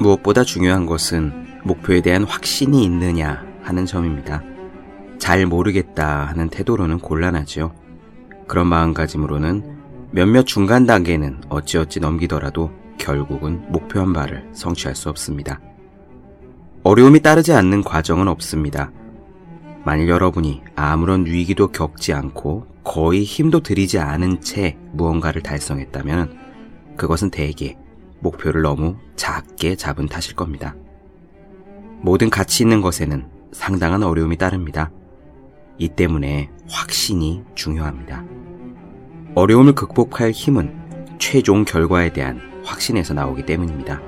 무엇보다 중요한 것은 목표에 대한 확신이 있느냐 하는 점입니다. 잘 모르겠다 하는 태도로는 곤란하죠. 그런 마음가짐으로는 몇몇 중간 단계는 어찌어찌 넘기더라도 결국은 목표한 바를 성취할 수 없습니다. 어려움이 따르지 않는 과정은 없습니다. 만일 여러분이 아무런 위기도 겪지 않고 거의 힘도 들이지 않은 채 무언가를 달성했다면 그것은 대개 목표를 너무 작게 잡은 탓일 겁니다. 모든 가치 있는 것에는 상당한 어려움이 따릅니다. 이 때문에 확신이 중요합니다. 어려움을 극복할 힘은 최종 결과에 대한 확신에서 나오기 때문입니다.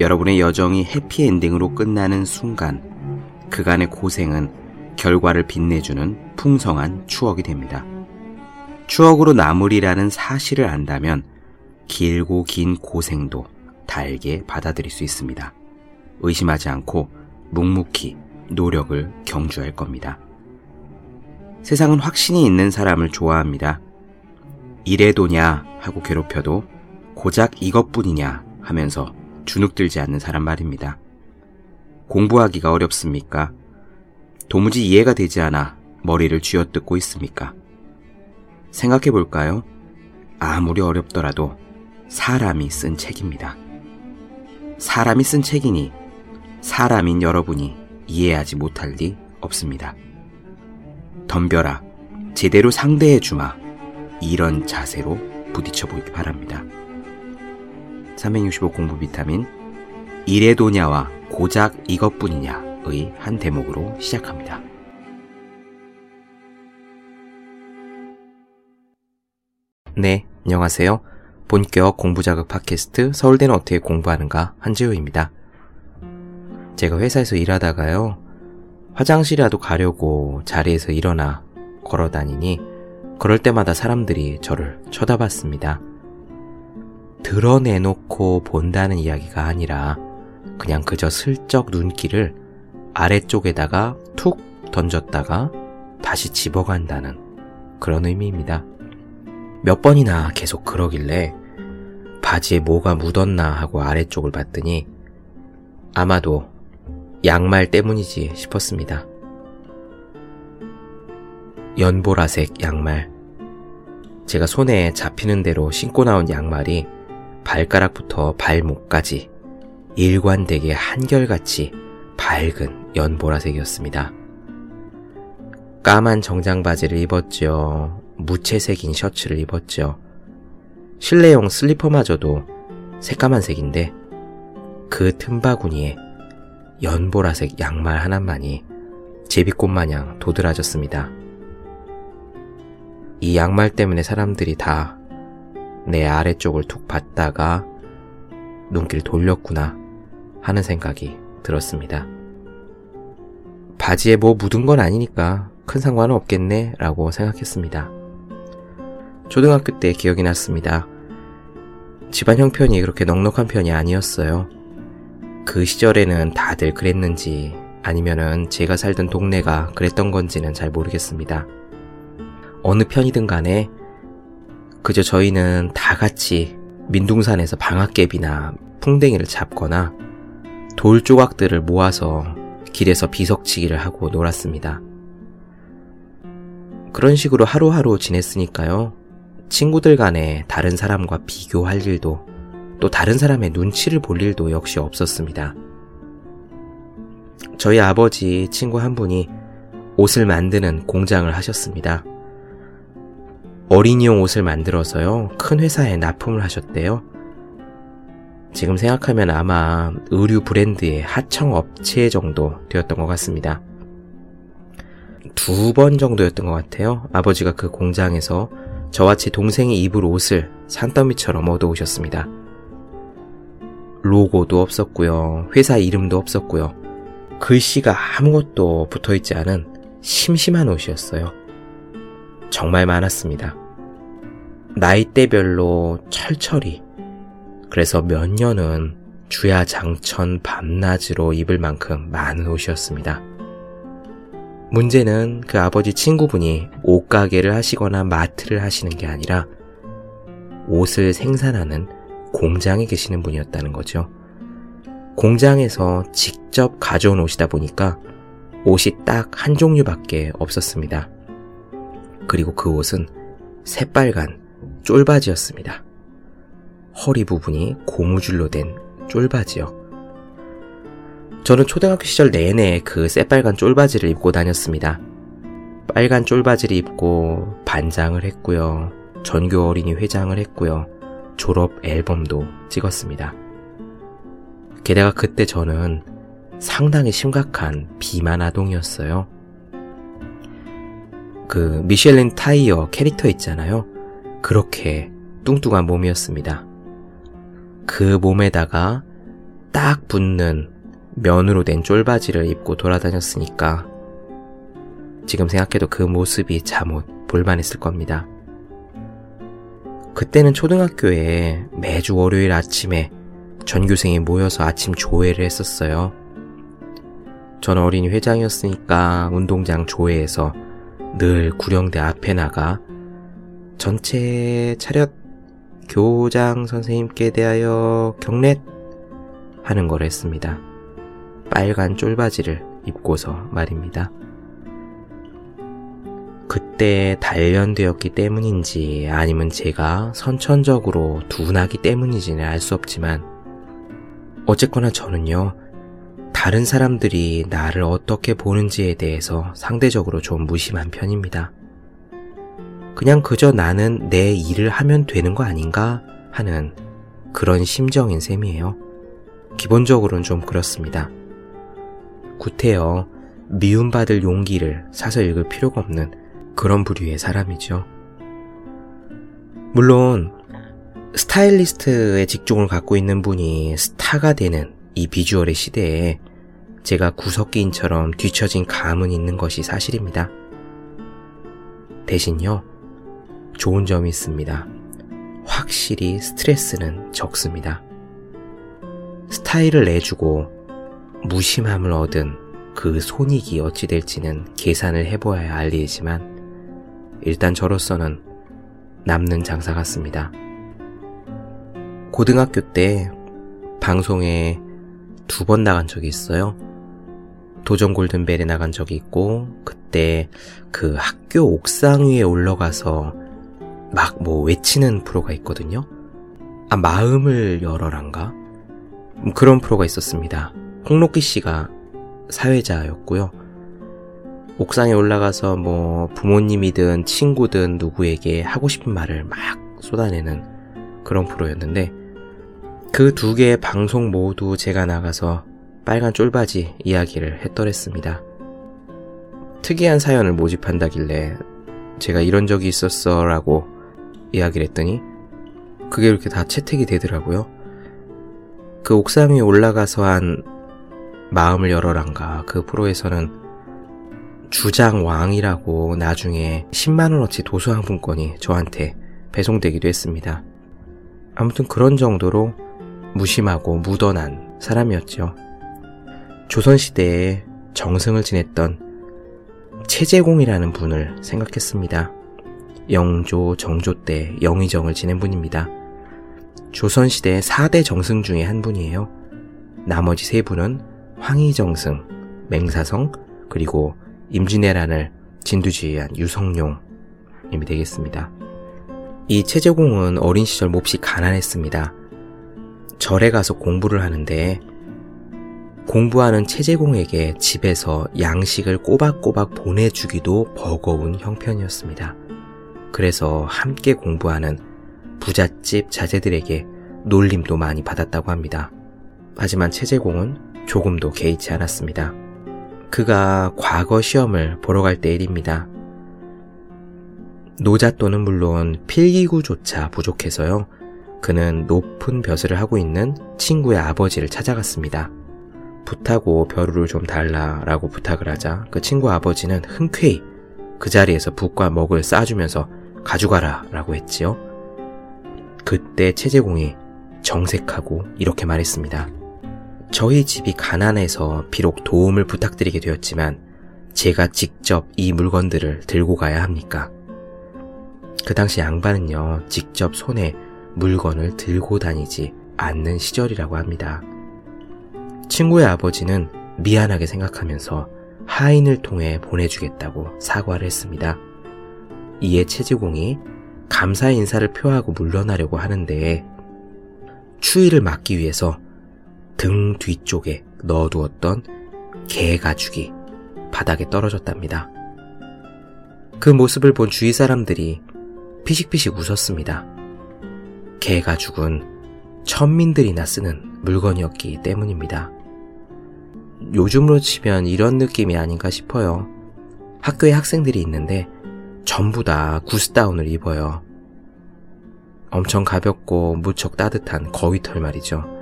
여러분의 여정이 해피엔딩으로 끝나는 순간 그간의 고생은 결과를 빛내주는 풍성한 추억이 됩니다. 추억으로 나물이라는 사실을 안다면 길고 긴 고생도 달게 받아들일 수 있습니다. 의심하지 않고 묵묵히 노력을 경주할 겁니다. 세상은 확신이 있는 사람을 좋아합니다. 이래도냐 하고 괴롭혀도 고작 이것뿐이냐 하면서 주눅들지 않는 사람 말입니다. 공부하기가 어렵습니까? 도무지 이해가 되지 않아 머리를 쥐어뜯고 있습니까? 생각해 볼까요? 아무리 어렵더라도 사람이 쓴 책입니다. 사람이 쓴 책이니 사람인 여러분이 이해하지 못할 리 없습니다. 덤벼라. 제대로 상대해 주마. 이런 자세로 부딪혀 보기 바랍니다. 365 공부 비타민 이래도냐와 고작 이것뿐이냐의 한 대목으로 시작합니다. 네, 안녕하세요. 본격 공부 자극 팟캐스트 서울대는 어떻게 공부하는가 한지우입니다. 제가 회사에서 일하다가요. 화장실이라도 가려고 자리에서 일어나 걸어 다니니 그럴 때마다 사람들이 저를 쳐다봤습니다. 드러내놓고 본다는 이야기가 아니라 그냥 그저 슬쩍 눈길을 아래쪽에다가 툭 던졌다가 다시 집어간다는 그런 의미입니다. 몇 번이나 계속 그러길래 바지에 뭐가 묻었나 하고 아래쪽을 봤더니 아마도 양말 때문이지 싶었습니다. 연보라색 양말. 제가 손에 잡히는 대로 신고 나온 양말이 발가락부터 발목까지 일관되게 한결같이 밝은 연보라색이었습니다. 까만 정장 바지를 입었죠. 무채색인 셔츠를 입었죠. 실내용 슬리퍼마저도 새까만 색인데 그 틈바구니에 연보라색 양말 하나만이 제비꽃 마냥 도드라졌습니다. 이 양말 때문에 사람들이 다 내 아래쪽을 툭 봤다가 눈길 돌렸구나 하는 생각이 들었습니다. 바지에 뭐 묻은 건 아니니까 큰 상관은 없겠네 라고 생각했습니다. 초등학교 때 기억이 났습니다. 집안 형편이 그렇게 넉넉한 편이 아니었어요. 그 시절에는 다들 그랬는지 아니면은 제가 살던 동네가 그랬던 건지는 잘 모르겠습니다. 어느 편이든 간에 그저 저희는 다 같이 민둥산에서 방앗개비나 풍뎅이를 잡거나 돌 조각들을 모아서 길에서 비석치기를 하고 놀았습니다. 그런 식으로 하루하루 지냈으니까요. 친구들 간에 다른 사람과 비교할 일도 또 다른 사람의 눈치를 볼 일도 역시 없었습니다. 저희 아버지 친구 한 분이 옷을 만드는 공장을 하셨습니다. 어린이용 옷을 만들어서요, 큰 회사에 납품을 하셨대요. 지금 생각하면 아마 의류 브랜드의 하청 업체 정도 되었던 것 같습니다. 두 번 정도였던 것 같아요. 아버지가 그 공장에서 저와 제 동생이 입을 옷을 산더미처럼 얻어오셨습니다. 로고도 없었고요. 회사 이름도 없었고요. 글씨가 아무것도 붙어 있지 않은 심심한 옷이었어요. 정말 많았습니다. 나이대별로 철철이. 그래서 몇 년은 주야 장천 밤낮으로 입을 만큼 많은 옷이었습니다. 문제는 그 아버지 친구분이 옷가게를 하시거나 마트를 하시는 게 아니라 옷을 생산하는 공장에 계시는 분이었다는 거죠. 공장에서 직접 가져온 옷이다 보니까 옷이 딱 한 종류밖에 없었습니다. 그리고 그 옷은 새빨간 쫄바지였습니다. 허리 부분이 고무줄로 된 쫄바지요. 저는 초등학교 시절 내내 그 새빨간 쫄바지를 입고 다녔습니다. 빨간 쫄바지를 입고 반장을 했고요. 전교 어린이 회장을 했고요. 졸업 앨범도 찍었습니다. 게다가 그때 저는 상당히 심각한 비만 아동이었어요. 그 미셸린 타이어 캐릭터 있잖아요. 그렇게 뚱뚱한 몸이었습니다. 그 몸에다가 딱 붙는 면으로 된 쫄바지를 입고 돌아다녔으니까 지금 생각해도 그 모습이 잠옷 볼만했을 겁니다. 그때는 초등학교에 매주 월요일 아침에 전교생이 모여서 아침 조회를 했었어요. 전 어린이 회장이었으니까 운동장 조회에서 늘 구령대 앞에 나가 전체 차렷 교장 선생님께 대하여 경례 하는 걸 했습니다. 빨간 쫄바지를 입고서 말입니다. 그때 단련되었기 때문인지 아니면 제가 선천적으로 둔하기 때문인지는 알 수 없지만 어쨌거나 저는요 다른 사람들이 나를 어떻게 보는지에 대해서 상대적으로 좀 무심한 편입니다. 그냥 그저 나는 내 일을 하면 되는 거 아닌가 하는 그런 심정인 셈이에요. 기본적으로는 좀 그렇습니다. 구태여 미움받을 용기를 사서 읽을 필요가 없는 그런 부류의 사람이죠. 물론 스타일리스트의 직종을 갖고 있는 분이 스타가 되는 이 비주얼의 시대에 제가 구석기인처럼 뒤처진 감은 있는 것이 사실입니다. 대신요, 좋은 점이 있습니다. 확실히 스트레스는 적습니다. 스타일을 내주고 무심함을 얻은 그 손익이 어찌 될지는 계산을 해보아야 알 일이지만 일단 저로서는 남는 장사 같습니다. 고등학교 때 방송에 두 번 나간 적이 있어요. 도전 골든벨에 나간 적이 있고, 그때 그 학교 옥상 위에 올라가서 막 뭐 외치는 프로가 있거든요. 아, 마음을 열어란가? 음, 그런 프로가 있었습니다. 홍록기 씨가 사회자였고요. 옥상에 올라가서 뭐 부모님이든 친구든 누구에게 하고 싶은 말을 막 쏟아내는 그런 프로였는데 그 두 개의 방송 모두 제가 나가서 빨간 쫄바지 이야기를 했더랬습니다. 특이한 사연을 모집한다길래 제가 이런 적이 있었어 라고 이야기를 했더니 그게 이렇게 다 채택이 되더라고요. 그 옥상 위에 올라가서 한 마음을 열어란가 그 프로에서는 주장왕이라고 나중에 10만원어치 도서항품권이 저한테 배송되기도 했습니다. 아무튼 그런 정도로 무심하고 무던한 사람이었죠. 조선시대에 정승을 지냈던 체제공이라는 분을 생각했습니다. 영조, 정조 때 영의정을 지낸 분입니다. 조선시대 4대 정승 중에 한 분이에요. 나머지 세 분은 황희정승, 맹사성, 그리고 임진왜란을 진두지휘한 유성룡님이 되겠습니다. 이 체제공은 어린 시절 몹시 가난했습니다. 절에 가서 공부를 하는데 공부하는 체제공에게 집에서 양식을 꼬박꼬박 보내주기도 버거운 형편이었습니다. 그래서 함께 공부하는 부잣집 자제들에게 놀림도 많이 받았다고 합니다. 하지만 체제공은 조금도 개의치 않았습니다. 그가 과거 시험을 보러 갈 때 일입니다. 노잣돈은 물론 필기구조차 부족해서요. 그는 높은 벼슬을 하고 있는 친구의 아버지를 찾아갔습니다. 부타고 벼루를 좀 달라라고 부탁을 하자 그 친구 아버지는 흔쾌히 그 자리에서 붓과 먹을 싸주면서 가져가라 라고 했지요. 그때 체제공이 정색하고 이렇게 말했습니다. 저희 집이 가난해서 비록 도움을 부탁드리게 되었지만 제가 직접 이 물건들을 들고 가야 합니까? 그 당시 양반은요, 직접 손에 물건을 들고 다니지 않는 시절이라고 합니다. 친구의 아버지는 미안하게 생각하면서 하인을 통해 보내주겠다고 사과를 했습니다. 이에 최지공이 감사의 인사를 표하고 물러나려고 하는데 추위를 막기 위해서 등 뒤쪽에 넣어두었던 개 가죽이 바닥에 떨어졌답니다. 그 모습을 본 주위 사람들이 피식피식 웃었습니다. 개 가죽은 천민들이나 쓰는 물건이었기 때문입니다. 요즘으로 치면 이런 느낌이 아닌가 싶어요. 학교에 학생들이 있는데 전부 다 구스다운을 입어요. 엄청 가볍고 무척 따뜻한 거위털 말이죠.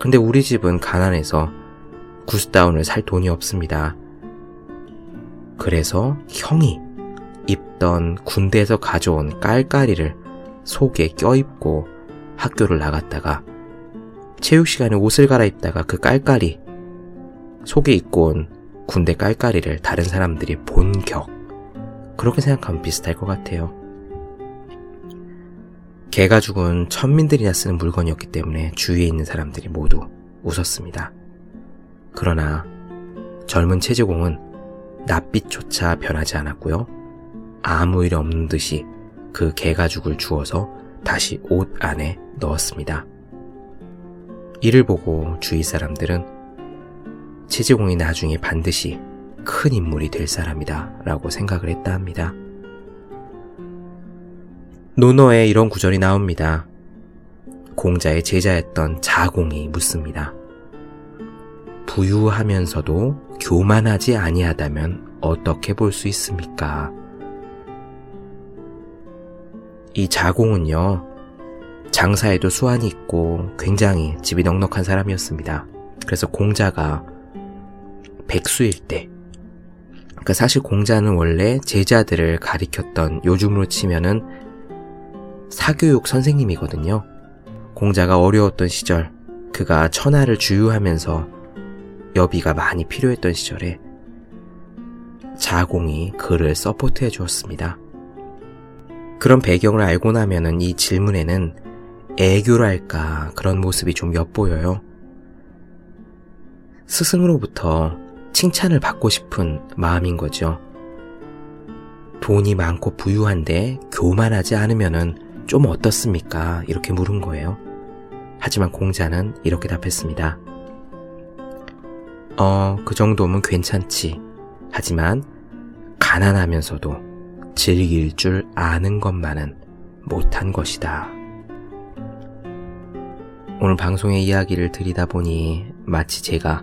근데 우리 집은 가난해서 구스다운을 살 돈이 없습니다. 그래서 형이 입던 군대에서 가져온 깔깔이를 속에 껴입고 학교를 나갔다가 체육 시간에 옷을 갈아입다가 그 깔깔이 속에 입고 온 군대 깔깔이를 다른 사람들이 본 격. 그렇게 생각하면 비슷할 것 같아요. 개가 죽은 천민들이나 쓰는 물건이었기 때문에 주위에 있는 사람들이 모두 웃었습니다. 그러나 젊은 체제공은 낯빛조차 변하지 않았고요. 아무 일 없는 듯이 그 개가죽을 주워서 다시 옷 안에 넣었습니다. 이를 보고 주위 사람들은 최지공이 나중에 반드시 큰 인물이 될 사람이다 라고 생각을 했다 합니다. 논어에 이런 구절이 나옵니다. 공자의 제자였던 자공이 묻습니다. 부유하면서도 교만하지 아니하다면 어떻게 볼 수 있습니까? 이 자공은요, 장사에도 수완이 있고 굉장히 집이 넉넉한 사람이었습니다. 그래서 공자가 백수일 때, 그러니까 사실 공자는 원래 제자들을 가리켰던 요즘으로 치면은 사교육 선생님이거든요. 공자가 어려웠던 시절, 그가 천하를 주유하면서 여비가 많이 필요했던 시절에 자공이 그를 서포트해 주었습니다. 그런 배경을 알고 나면은 이 질문에는 애교랄까 그런 모습이 좀 엿보여요. 스승으로부터 칭찬을 받고 싶은 마음인 거죠. 돈이 많고 부유한데 교만하지 않으면은 좀 어떻습니까? 이렇게 물은 거예요. 하지만 공자는 이렇게 답했습니다. 어, 그 정도면 괜찮지. 하지만 가난하면서도 즐길 줄 아는 것만은 못한 것이다. 오늘 방송의 이야기를 드리다 보니 마치 제가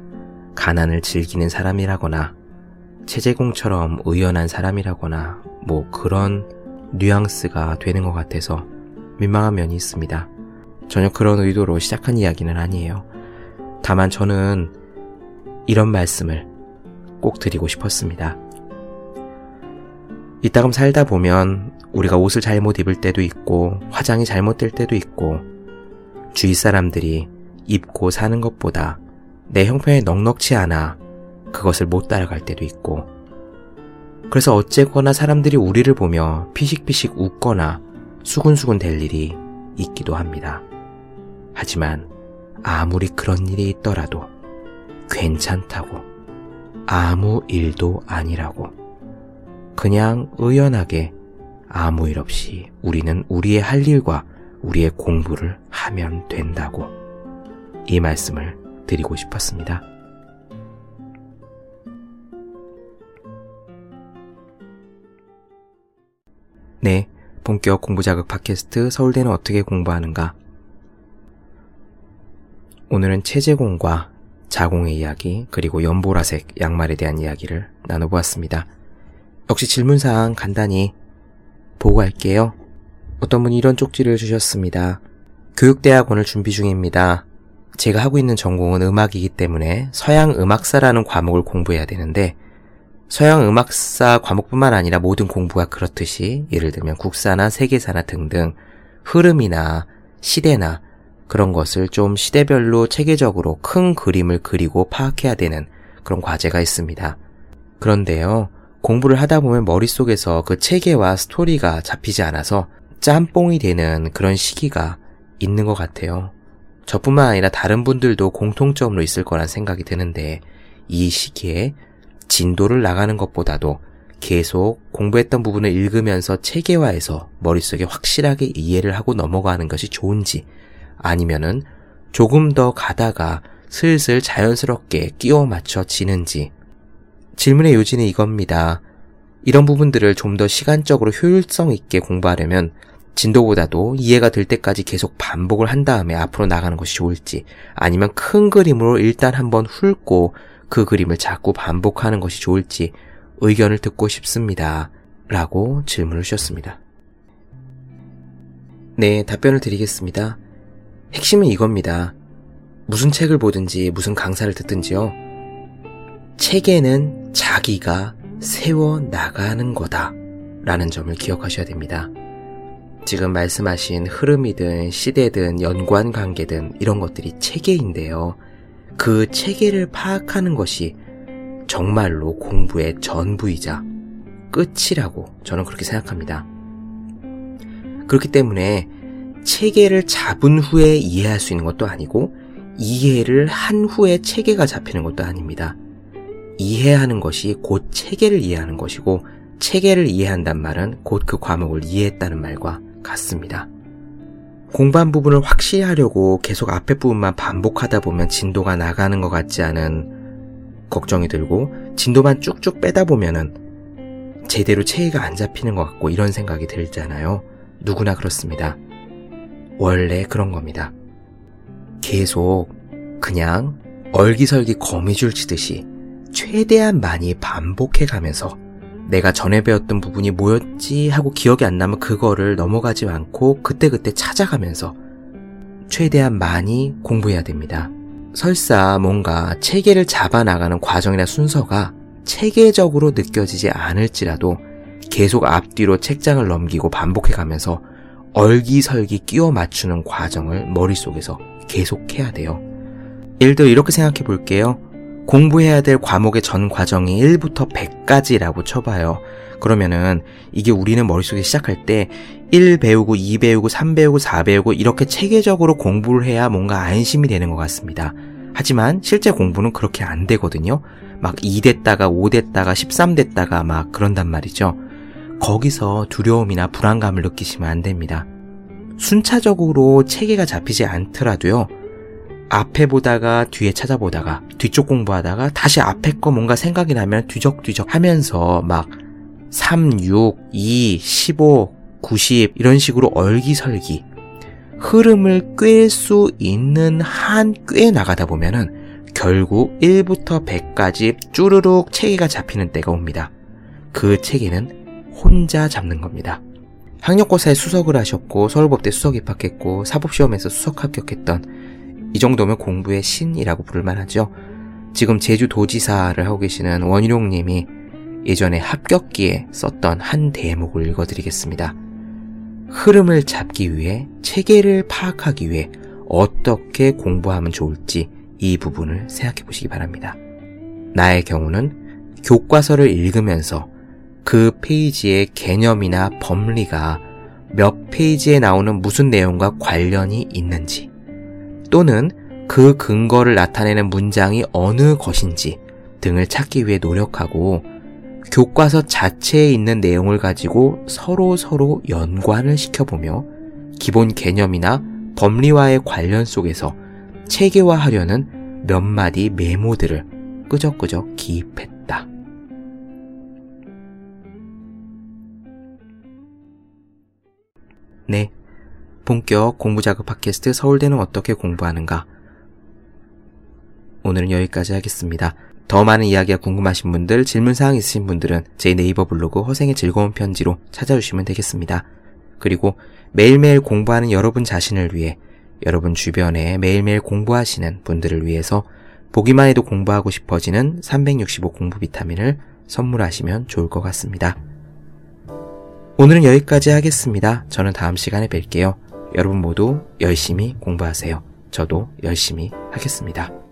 가난을 즐기는 사람이라거나 체제공처럼 의연한 사람이라거나 뭐 그런 뉘앙스가 되는 것 같아서 민망한 면이 있습니다. 전혀 그런 의도로 시작한 이야기는 아니에요. 다만 저는 이런 말씀을 꼭 드리고 싶었습니다. 이따금 살다 보면 우리가 옷을 잘못 입을 때도 있고 화장이 잘못될 때도 있고 주위 사람들이 입고 사는 것보다 내 형편에 넉넉치 않아 그것을 못 따라갈 때도 있고 그래서 어쨌거나 사람들이 우리를 보며 피식피식 웃거나 수군수군 될 일이 있기도 합니다. 하지만 아무리 그런 일이 있더라도 괜찮다고 아무 일도 아니라고 그냥 의연하게 아무 일 없이 우리는 우리의 할 일과 우리의 공부를 하면 된다고 이 말씀을 드리고 싶었습니다. 네, 본격 공부 자극 팟캐스트 서울대는 어떻게 공부하는가? 오늘은 체제공과 자공의 이야기, 그리고 연보라색 양말에 대한 이야기를 나눠보았습니다. 역시 질문사항 간단히 보고 할게요. 어떤 분이 이런 쪽지를 주셨습니다. 교육대학원을 준비 중입니다. 제가 하고 있는 전공은 음악이기 때문에 서양 음악사라는 과목을 공부해야 되는데 서양 음악사 과목뿐만 아니라 모든 공부가 그렇듯이 예를 들면 국사나 세계사나 등등 흐름이나 시대나 그런 것을 좀 시대별로 체계적으로 큰 그림을 그리고 파악해야 되는 그런 과제가 있습니다. 그런데요, 공부를 하다 보면 머릿속에서 그 체계와 스토리가 잡히지 않아서 짬뽕이 되는 그런 시기가 있는 것 같아요. 저뿐만 아니라 다른 분들도 공통점으로 있을 거란 생각이 드는데 이 시기에 진도를 나가는 것보다도 계속 공부했던 부분을 읽으면서 체계화해서 머릿속에 확실하게 이해를 하고 넘어가는 것이 좋은지 아니면은 조금 더 가다가 슬슬 자연스럽게 끼워 맞춰 지는지 질문의 요지는 이겁니다. 이런 부분들을 좀 더 시간적으로 효율성 있게 공부하려면 진도보다도 이해가 될 때까지 계속 반복을 한 다음에 앞으로 나가는 것이 좋을지 아니면 큰 그림으로 일단 한번 훑고 그 그림을 자꾸 반복하는 것이 좋을지 의견을 듣고 싶습니다. 라고 질문을 주셨습니다. 네, 답변을 드리겠습니다. 핵심은 이겁니다. 무슨 책을 보든지 무슨 강사를 듣든지요. 책에는 자기가 세워 나가는 거다. 라는 점을 기억하셔야 됩니다. 지금 말씀하신 흐름이든 시대든 연관 관계든 이런 것들이 체계인데요. 그 체계를 파악하는 것이 정말로 공부의 전부이자 끝이라고 저는 그렇게 생각합니다. 그렇기 때문에 체계를 잡은 후에 이해할 수 있는 것도 아니고 이해를 한 후에 체계가 잡히는 것도 아닙니다. 이해하는 것이 곧 체계를 이해하는 것이고 체계를 이해한단 말은 곧 그 과목을 이해했다는 말과 같습니다. 공부한 부분을 확실히 하려고 계속 앞에 부분만 반복하다 보면 진도가 나가는 것 같지 않은 걱정이 들고 진도만 쭉쭉 빼다 보면은 제대로 체계가 안 잡히는 것 같고 이런 생각이 들잖아요. 누구나 그렇습니다. 원래 그런 겁니다. 계속 그냥 얼기설기 거미줄 치듯이 최대한 많이 반복해 가면서 내가 전에 배웠던 부분이 뭐였지 하고 기억이 안 나면 그거를 넘어가지 않고 그때그때 찾아가면서 최대한 많이 공부해야 됩니다. 설사 뭔가 체계를 잡아나가는 과정이나 순서가 체계적으로 느껴지지 않을지라도 계속 앞뒤로 책장을 넘기고 반복해 가면서 얼기설기 끼워 맞추는 과정을 머릿속에서 계속해야 돼요. 예를 들어 이렇게 생각해 볼게요. 공부해야 될 과목의 전 과정이 1부터 100까지라고 쳐봐요. 그러면은 이게 우리는 머릿속에 시작할 때 1 배우고 2 배우고 3 배우고 4 배우고 이렇게 체계적으로 공부를 해야 뭔가 안심이 되는 것 같습니다. 하지만 실제 공부는 그렇게 안 되거든요. 막 2 됐다가 5 됐다가 13 됐다가 막 그런단 말이죠. 거기서 두려움이나 불안감을 느끼시면 안 됩니다. 순차적으로 체계가 잡히지 않더라도요. 앞에 보다가 뒤에 찾아보다가 뒤쪽 공부하다가 다시 앞에 거 뭔가 생각이 나면 뒤적뒤적 하면서 막 3, 6, 2, 15, 90 이런 식으로 얼기설기 흐름을 꿰 수 있는 한꽤 나가다 보면은 결국 1부터 100까지 쭈르륵 체계가 잡히는 때가 옵니다. 그 체계는 혼자 잡는 겁니다. 학력고사에 수석을 하셨고 서울법대 수석 입학했고 사법시험에서 수석 합격했던 이 정도면 공부의 신이라고 부를 만하죠. 지금 제주도지사를 하고 계시는 원희룡님이 예전에 합격기에 썼던 한 대목을 읽어드리겠습니다. 흐름을 잡기 위해 체계를 파악하기 위해 어떻게 공부하면 좋을지 이 부분을 생각해 보시기 바랍니다. 나의 경우는 교과서를 읽으면서 그 페이지의 개념이나 법리가 몇 페이지에 나오는 무슨 내용과 관련이 있는지 또는 그 근거를 나타내는 문장이 어느 것인지 등을 찾기 위해 노력하고 교과서 자체에 있는 내용을 가지고 서로 서로 연관을 시켜보며 기본 개념이나 법리와의 관련 속에서 체계화하려는 몇 마디 메모들을 끄적끄적 기입했다. 네. 본격 공부자극 팟캐스트 서울대는 어떻게 공부하는가? 오늘은 여기까지 하겠습니다. 더 많은 이야기가 궁금하신 분들, 질문사항 있으신 분들은 제 네이버 블로그 허생의 즐거운 편지로 찾아주시면 되겠습니다. 그리고 매일매일 공부하는 여러분 자신을 위해 여러분 주변에 매일매일 공부하시는 분들을 위해서 보기만 해도 공부하고 싶어지는 365 공부 비타민을 선물하시면 좋을 것 같습니다. 오늘은 여기까지 하겠습니다. 저는 다음 시간에 뵐게요. 여러분 모두 열심히 공부하세요. 저도 열심히 하겠습니다.